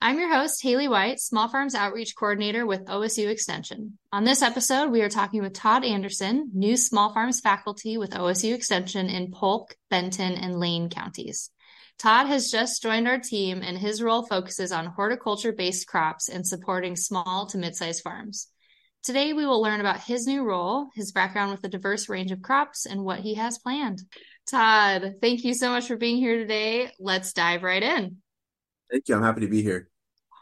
I'm your host, Haley White, Small Farms Outreach Coordinator with OSU Extension. On this episode, we are talking with Todd Anderson, new Small Farms faculty with OSU Extension in Polk, Benton, and Lane counties. Todd has just joined our team, and his role focuses on horticulture based crops and supporting small to mid sized farms. Today, we will learn about his new role, his background with a diverse range of crops, and what he has planned. Todd, thank you so much for being here today. Let's dive right in. Thank you. I'm happy to be here.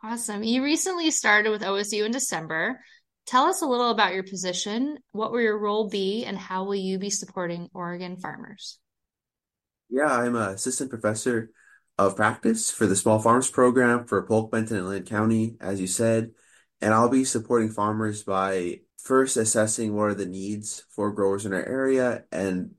Awesome. You recently started with OSU in December. Tell us a little about your position. What will your role be, and how will you be supporting Oregon farmers? Yeah, I'm an assistant professor of practice for the Small Farms program for Polk, Benton, and Lane County, as you said. And I'll be supporting farmers by first assessing what are the needs for growers in our area and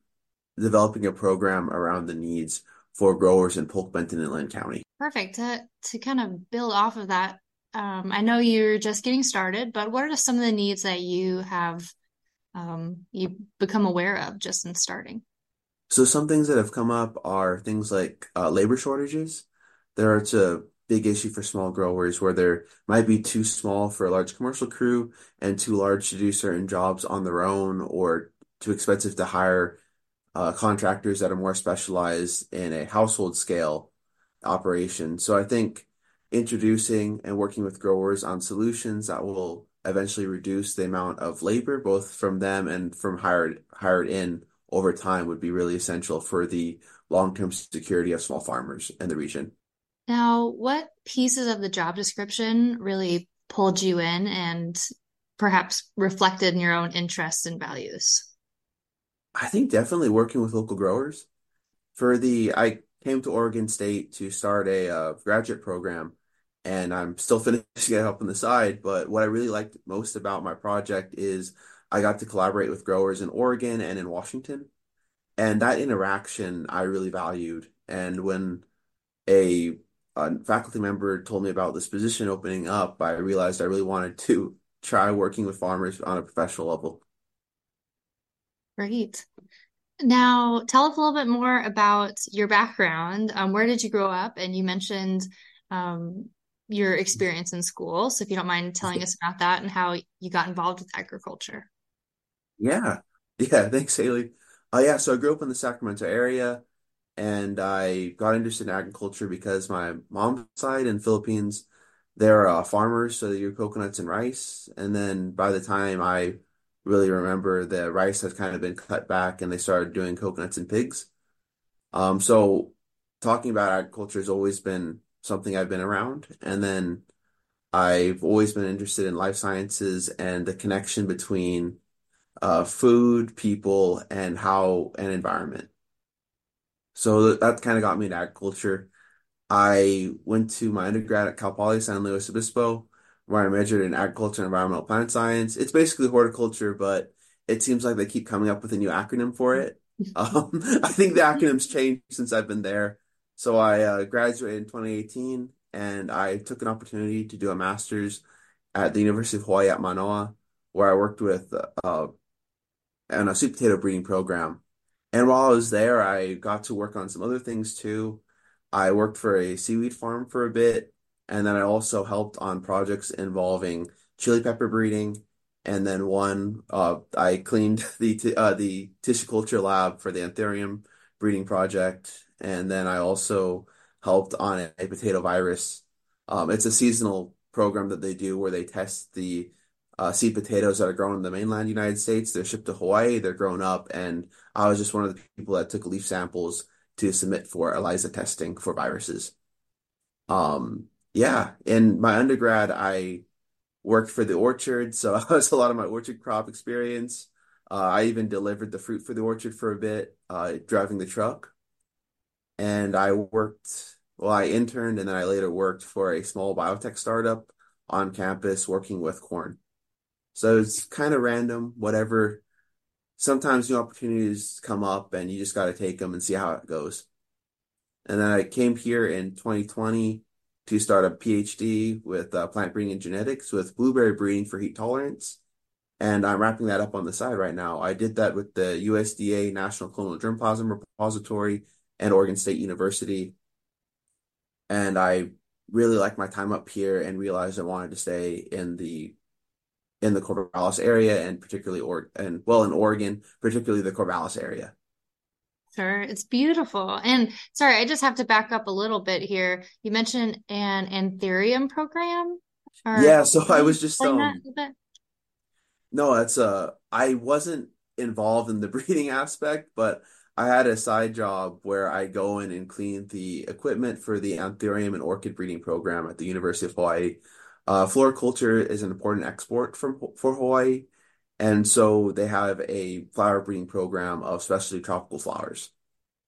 developing a program around the needs for growers in Polk, Benton, and Lane County. Perfect. To to kind of build off of that, um, I know you're just getting started, but what are some of the needs that you have um, you become aware of just in starting? So some things that have come up are things like uh, labor shortages. There it's a big issue for small growers where there might be too small for a large commercial crew and too large to do certain jobs on their own or too expensive to hire uh, contractors that are more specialized in a household scale operation. So I think introducing and working with growers on solutions that will eventually reduce the amount of labor, both from them and from hired hired in over time, would be really essential for the long-term security of small farmers in the region. Now, what pieces of the job description really pulled you in and perhaps reflected in your own interests and values? I think definitely working with local growers. For the, I came to Oregon State to start a uh, graduate program, and I'm still finishing it up on the side. But what I really liked most about my project is I got to collaborate with growers in Oregon and in Washington, and that interaction I really valued. And when a, a faculty member told me about this position opening up, I realized I really wanted to try working with farmers on a professional level. Great. Now, tell us a little bit more about your background. Um, where did you grow up? And you mentioned um, your experience in school. So, if you don't mind telling us about that and how you got involved with agriculture. Yeah. Yeah. Thanks, Haley. Uh, yeah. So, I grew up in the Sacramento area and I got interested in agriculture because my mom's side in Philippines, they're uh, farmers, so they do coconuts and rice. And then by the time I really remember the rice has kind of been cut back and they started doing coconuts and pigs. Um, so talking about agriculture has always been something I've been around. And then I've always been interested in life sciences and the connection between uh, food, people, and how and environment. So that kind of got me into agriculture. I went to my undergrad at Cal Poly San Luis Obispo, where I majored in agriculture and environmental plant science. It's basically horticulture, but it seems like they keep coming up with a new acronym for it. Um, I think the acronym's changed since I've been there. So I uh, graduated in 2018 and I took an opportunity to do a master's at the University of Hawaii at Manoa, where I worked with uh, on a sweet potato breeding program. And while I was there, I got to work on some other things too. I worked for a seaweed farm for a bit and then I also helped on projects involving chili pepper breeding. And then one, uh, I cleaned the t- uh, the tissue culture lab for the anthurium breeding project. And then I also helped on a, a potato virus. Um, it's a seasonal program that they do where they test the uh, seed potatoes that are grown in the mainland United States. They're shipped to Hawaii. They're grown up, and I was just one of the people that took leaf samples to submit for ELISA testing for viruses. Um, yeah, in my undergrad, I worked for the orchard, so that was a lot of my orchard crop experience. Uh, I even delivered the fruit for the orchard for a bit, uh, driving the truck. And I worked, well, I interned and then I later worked for a small biotech startup on campus working with corn. So it's kind of random, whatever. Sometimes new opportunities come up and you just got to take them and see how it goes. And then I came here in 2020 to start a PhD with uh, plant breeding and genetics with blueberry breeding for heat tolerance. And I'm wrapping that up on the side right now. I did that with the USDA National Clonal Germplasm Repository and Oregon State University. And I really liked my time up here and realized I wanted to stay in the in the Corvallis area and particularly or and well in Oregon, particularly the Corvallis area. Sure, it's beautiful. And sorry, I just have to back up a little bit here. You mentioned an anthurium program. Yeah, so I was just um no, that's uh I wasn't involved in the breeding aspect, but I had a side job where I go in and clean the equipment for the anthurium and orchid breeding program at the University of Hawaii. Uh, floriculture is an important export from for Hawaii, and so they have a flower breeding program of specialty tropical flowers.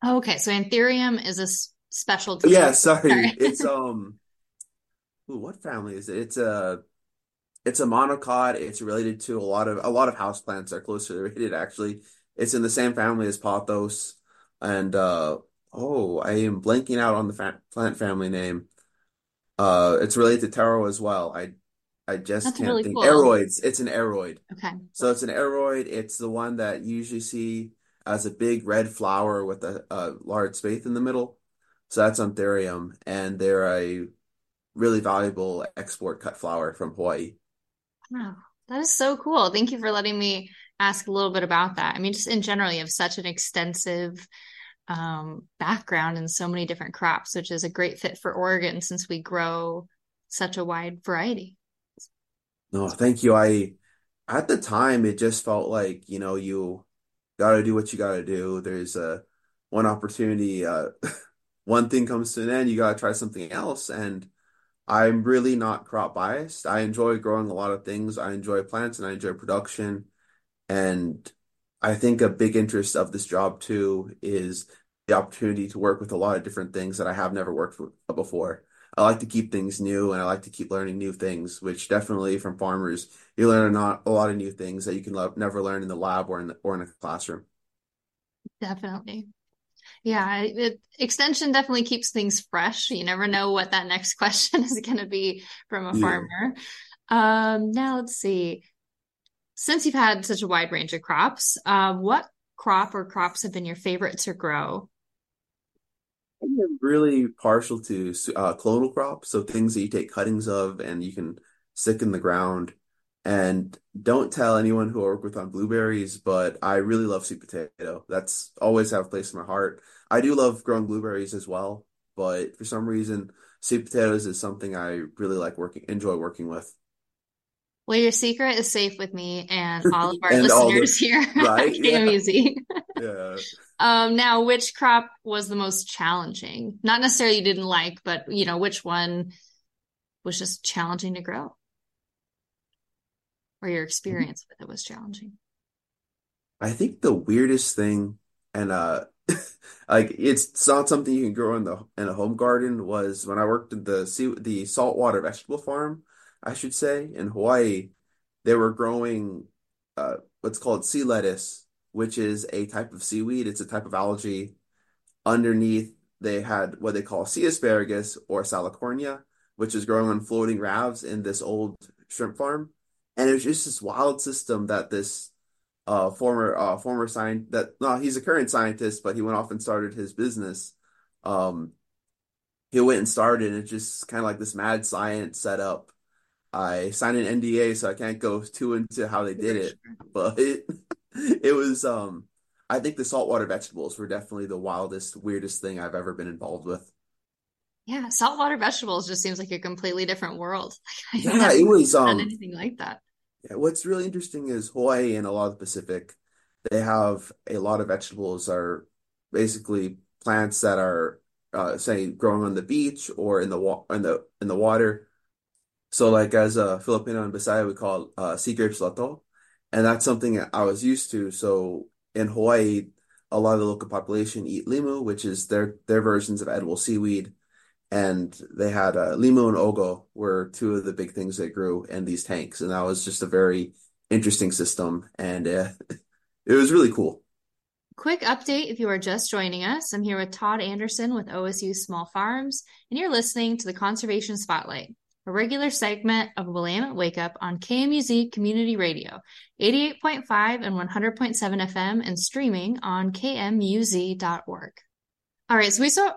okay, so anthurium is a specialty. Yeah, sorry, sorry. it's um, ooh, what family is it? It's a it's a monocot. It's related to a lot of a lot of houseplants are closely related actually. It's in the same family as pothos, and uh, oh, I am blanking out on the fa plant family name. Uh, it's related to taro as well. I I just That's can't really think. Cool. Aroids. It's an aroid. Okay. So it's an aroid. It's the one that you usually see as a big red flower with a, a large spathe in the middle. So that's Anthurium, and they're a really valuable export cut flower from Hawaii. Wow, that is so cool. Thank you for letting me ask a little bit about that. I mean, just in general, you have such an extensive um, background in so many different crops, which is a great fit for Oregon since we grow such a wide variety. No, thank you. I at the time it just felt like, you know, you gotta do what you gotta do. There's a one opportunity, uh one thing comes to an end, you gotta try something else. And I'm really not crop biased. I enjoy growing a lot of things. I enjoy plants and I enjoy production. And I think a big interest of this job too is the opportunity to work with a lot of different things that I have never worked with before. I like to keep things new and I like to keep learning new things, which definitely from farmers, you learn a, a lot of new things that you can lo- never learn in the lab or in the, or in a classroom. Definitely. Yeah, it, extension definitely keeps things fresh. You never know what that next question is going to be from a yeah. farmer. Um, now let's see since you've had such a wide range of crops, uh, what crop or crops have been your favorite to grow? I'm really partial to uh, clonal crops, so things that you take cuttings of and you can stick in the ground. And don't tell anyone who I work with on blueberries, but I really love sweet potato. That's always have a place in my heart. I do love growing blueberries as well, but for some reason, sweet potatoes is something I really like working, enjoy working with. Well, your secret is safe with me and all of our listeners the, here right? at KMUZ. Yeah. um, now, which crop was the most challenging? Not necessarily you didn't like, but you know, which one was just challenging to grow? Or your experience with it was challenging? I think the weirdest thing, and uh, like it's not something you can grow in the in a home garden, was when I worked at the sea, the saltwater vegetable farm I should say, in Hawaii, they were growing uh, what's called sea lettuce, which is a type of seaweed. It's a type of algae. Underneath, they had what they call sea asparagus or salicornia, which is growing on floating rafts in this old shrimp farm. And it was just this wild system that this uh, former uh, former scientist that no, he's a current scientist, but he went off and started his business. Um, he went and started, and it's just kind of like this mad science setup I signed an NDA, so I can't go too into how they did it. But it, it was, um, I think the saltwater vegetables were definitely the wildest, weirdest thing I've ever been involved with. Yeah, saltwater vegetables just seems like a completely different world. yeah, it was um anything like that. Yeah, what's really interesting is Hawaii and a lot of the Pacific, they have a lot of vegetables are basically plants that are uh, say growing on the beach or in the wa- in the in the water so like as a Filipino in Bisaya, we call uh, sea grapes lato, and that's something I was used to. So in Hawaii, a lot of the local population eat limu, which is their their versions of edible seaweed, and they had uh, limu and ogo were two of the big things they grew in these tanks, and that was just a very interesting system, and uh, it was really cool. Quick update if you are just joining us. I'm here with Todd Anderson with OSU Small Farms, and you're listening to the Conservation Spotlight a regular segment of Willamette Wake Up on KMUZ Community Radio, 88.5 and 100.7 FM, and streaming on kmuz.org. All right, so we saw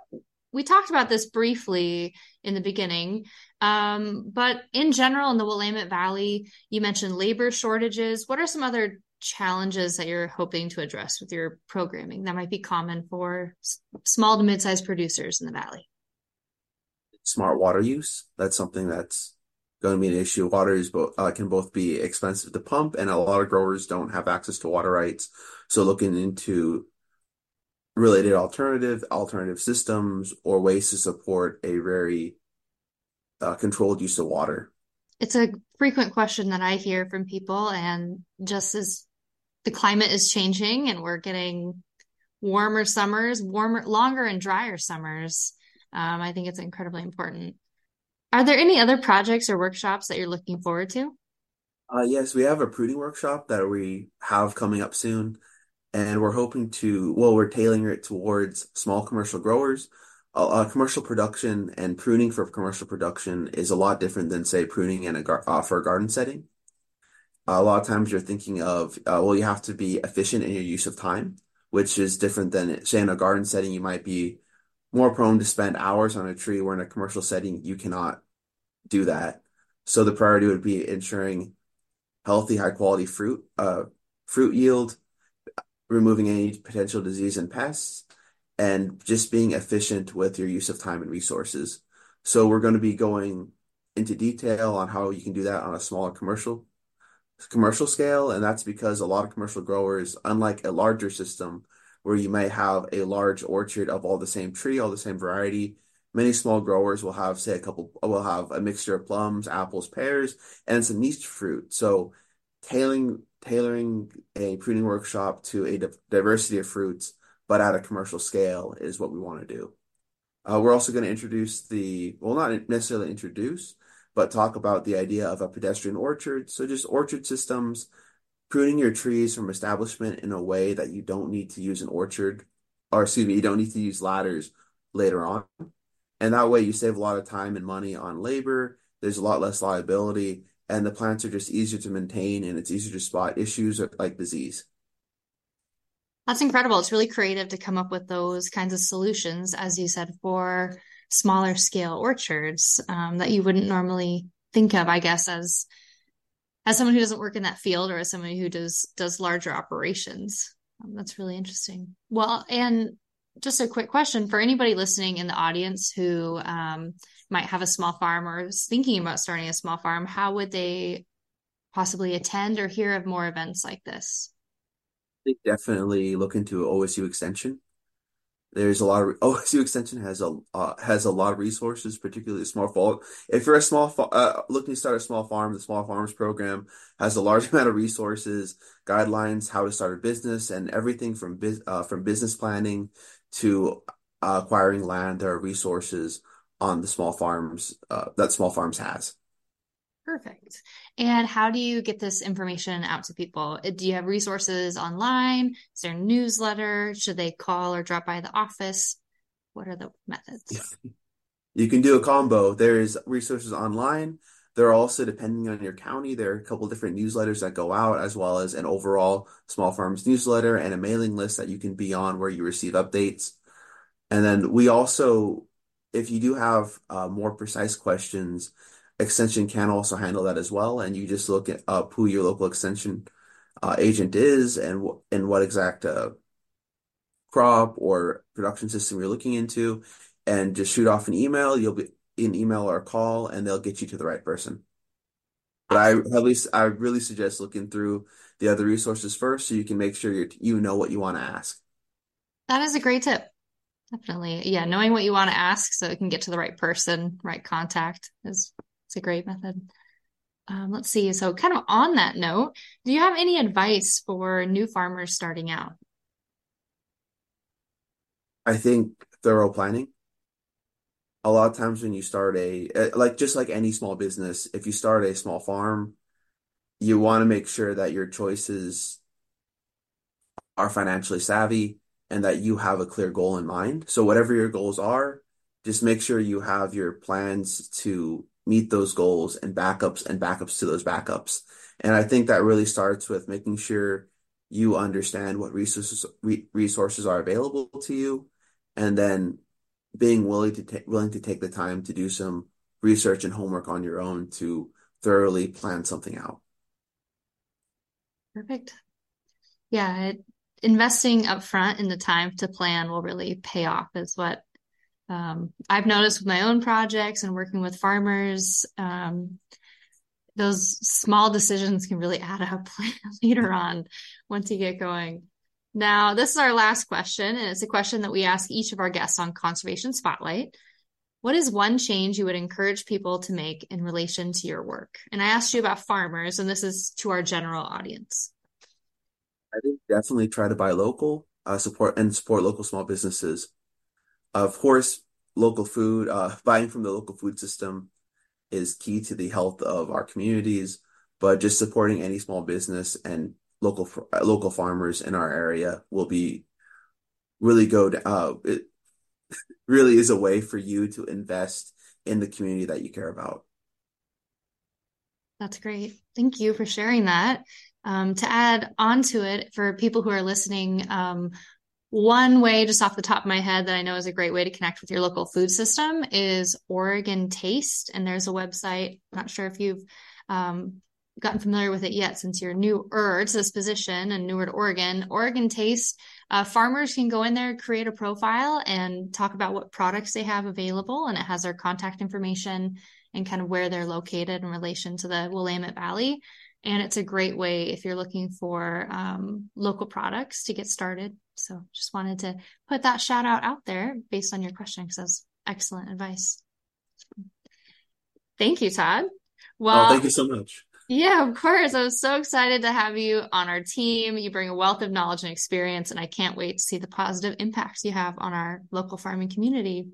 we talked about this briefly in the beginning, um, but in general, in the Willamette Valley, you mentioned labor shortages. What are some other challenges that you're hoping to address with your programming that might be common for small to mid-sized producers in the valley? Smart water use. That's something that's going to be an issue. Water is both uh, can both be expensive to pump, and a lot of growers don't have access to water rights. So looking into related alternative alternative systems or ways to support a very uh, controlled use of water. It's a frequent question that I hear from people, and just as the climate is changing and we're getting warmer summers, warmer, longer and drier summers, um, I think it's incredibly important. Are there any other projects or workshops that you're looking forward to? Uh, yes, we have a pruning workshop that we have coming up soon, and we're hoping to, well, we're tailoring it towards small commercial growers. Uh, commercial production and pruning for commercial production is a lot different than, say, pruning in a gar uh, for a garden setting. a lot of times you're thinking of, uh, well, you have to be efficient in your use of time, which is different than, say, in a garden setting, you might be more prone to spend hours on a tree, where in a commercial setting, you cannot do that. So the priority would be ensuring healthy, high quality fruit, uh, fruit yield, removing any potential disease and pests, and just being efficient with your use of time and resources. So we're going to be going into detail on how you can do that on a smaller commercial commercial scale, and that's because a lot of commercial growers, unlike a larger system, where you might have a large orchard of all the same tree, all the same variety. Many small growers will have, say, a couple, will have a mixture of plums, apples, pears, and some niche fruit. So tailoring tailoring a pruning workshop to a diversity of fruits, but at a commercial scale, is what we want to do. Uh, we're also going to introduce the, well, not necessarily introduce, but talk about the idea of a pedestrian orchard. So just orchard systems pruning your trees from establishment in a way that you don't need to use an orchard, or excuse me, you don't need to use ladders later on. And that way you save a lot of time and money on labor. There's a lot less liability, and the plants are just easier to maintain and it's easier to spot issues like disease. That's incredible. It's really creative to come up with those kinds of solutions, as you said, for smaller scale orchards um, that you wouldn't normally think of, I guess, as as someone who doesn't work in that field or as someone who does does larger operations. Um, that's really interesting. Well and just a quick question for anybody listening in the audience who um, might have a small farm or is thinking about starting a small farm how would they possibly attend or hear of more events like this? Definitely look into OSU extension there's a lot of OSU Extension has a uh, has a lot of resources, particularly small farm. If you're a small uh, looking to start a small farm, the Small Farms Program has a large amount of resources, guidelines, how to start a business, and everything from biz, uh, from business planning to acquiring land. There are resources on the small farms uh, that Small Farms has. Perfect. And how do you get this information out to people? Uh, do you have resources online? Is there a newsletter? Should they call or drop by the office? What are the methods? You can do a combo. There's resources online. There are also, depending on your county, there are a couple different newsletters that go out, as well as an overall small farms newsletter and a mailing list that you can be on where you receive updates. And then we also, if you do have uh, more precise questions, extension can also handle that as well. And you just look at up who your local extension uh, agent is and and what exact uh, crop or production system you're looking into, and just shoot off an email. You'll be an email or a call, and they'll get you to the right person. But I at least I really suggest looking through the other resources first, so you can make sure you you know what you want to ask. That is a great tip. Definitely. Yeah, knowing what you want to ask so it can get to the right person, right contact is it's a great method. Um, let's see. So, kind of on that note, do you have any advice for new farmers starting out? I think thorough planning. A lot of times when you start a, eh, like just like any small business, if you start a small farm, you want to make sure that your choices are financially savvy and that you have a clear goal in mind. So, whatever your goals are, just make sure you have your plans to meet those goals and backups and backups to those backups. And I think that really starts with making sure you understand what resources re- resources are available to you and then being willing to take willing to take the time to do some research and homework on your own to thoroughly plan something out. Perfect. Yeah, it, investing upfront in the time to plan will really pay off, is what um, I've noticed with my own projects and working with farmers. Um, those small decisions can really add up later on once you get going. Now, this is our last question, and it's a question that we ask each of our guests on Conservation Spotlight. What is one change you would encourage people to make in relation to your work? And I asked you about farmers, and this is to our general audience. I think definitely try to buy local, uh, support and support local small businesses. Of course, local food, uh, buying from the local food system is key to the health of our communities, but just supporting any small business and local local farmers in our area will be really go uh, it really is a way for you to invest in the community that you care about. That's great. Thank you for sharing that. Um, to add on to it for people who are listening, um, one way, just off the top of my head, that I know is a great way to connect with your local food system is Oregon Taste. And there's a website. I'm not sure if you've um, gotten familiar with it yet since you're newer to this position and newer to Oregon. Oregon Taste, uh, farmers can go in there, create a profile, and talk about what products they have available. And it has their contact information and kind of where they're located in relation to the Willamette Valley. And it's a great way if you're looking for um, local products to get started. So just wanted to put that shout out out there based on your question because that's excellent advice. Thank you, Todd. Well, oh, thank you so much. Yeah, of course. I was so excited to have you on our team. You bring a wealth of knowledge and experience, and I can't wait to see the positive impacts you have on our local farming community.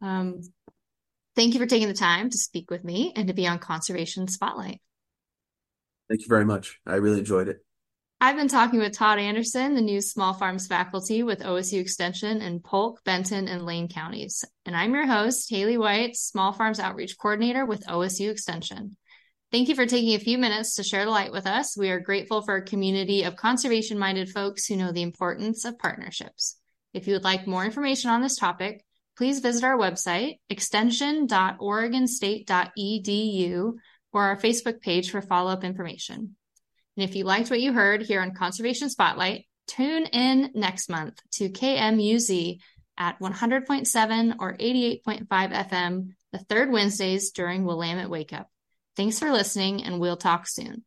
Um, thank you for taking the time to speak with me and to be on Conservation Spotlight. Thank you very much. I really enjoyed it. I've been talking with Todd Anderson, the new small farms faculty with OSU Extension in Polk, Benton, and Lane counties. And I'm your host, Haley White, Small Farms Outreach Coordinator with OSU Extension. Thank you for taking a few minutes to share the light with us. We are grateful for a community of conservation minded folks who know the importance of partnerships. If you would like more information on this topic, please visit our website, extension.oregonstate.edu, or our Facebook page for follow up information. And if you liked what you heard here on Conservation Spotlight, tune in next month to KMUZ at 100.7 or 88.5 FM the third Wednesdays during Willamette Wake Up. Thanks for listening, and we'll talk soon.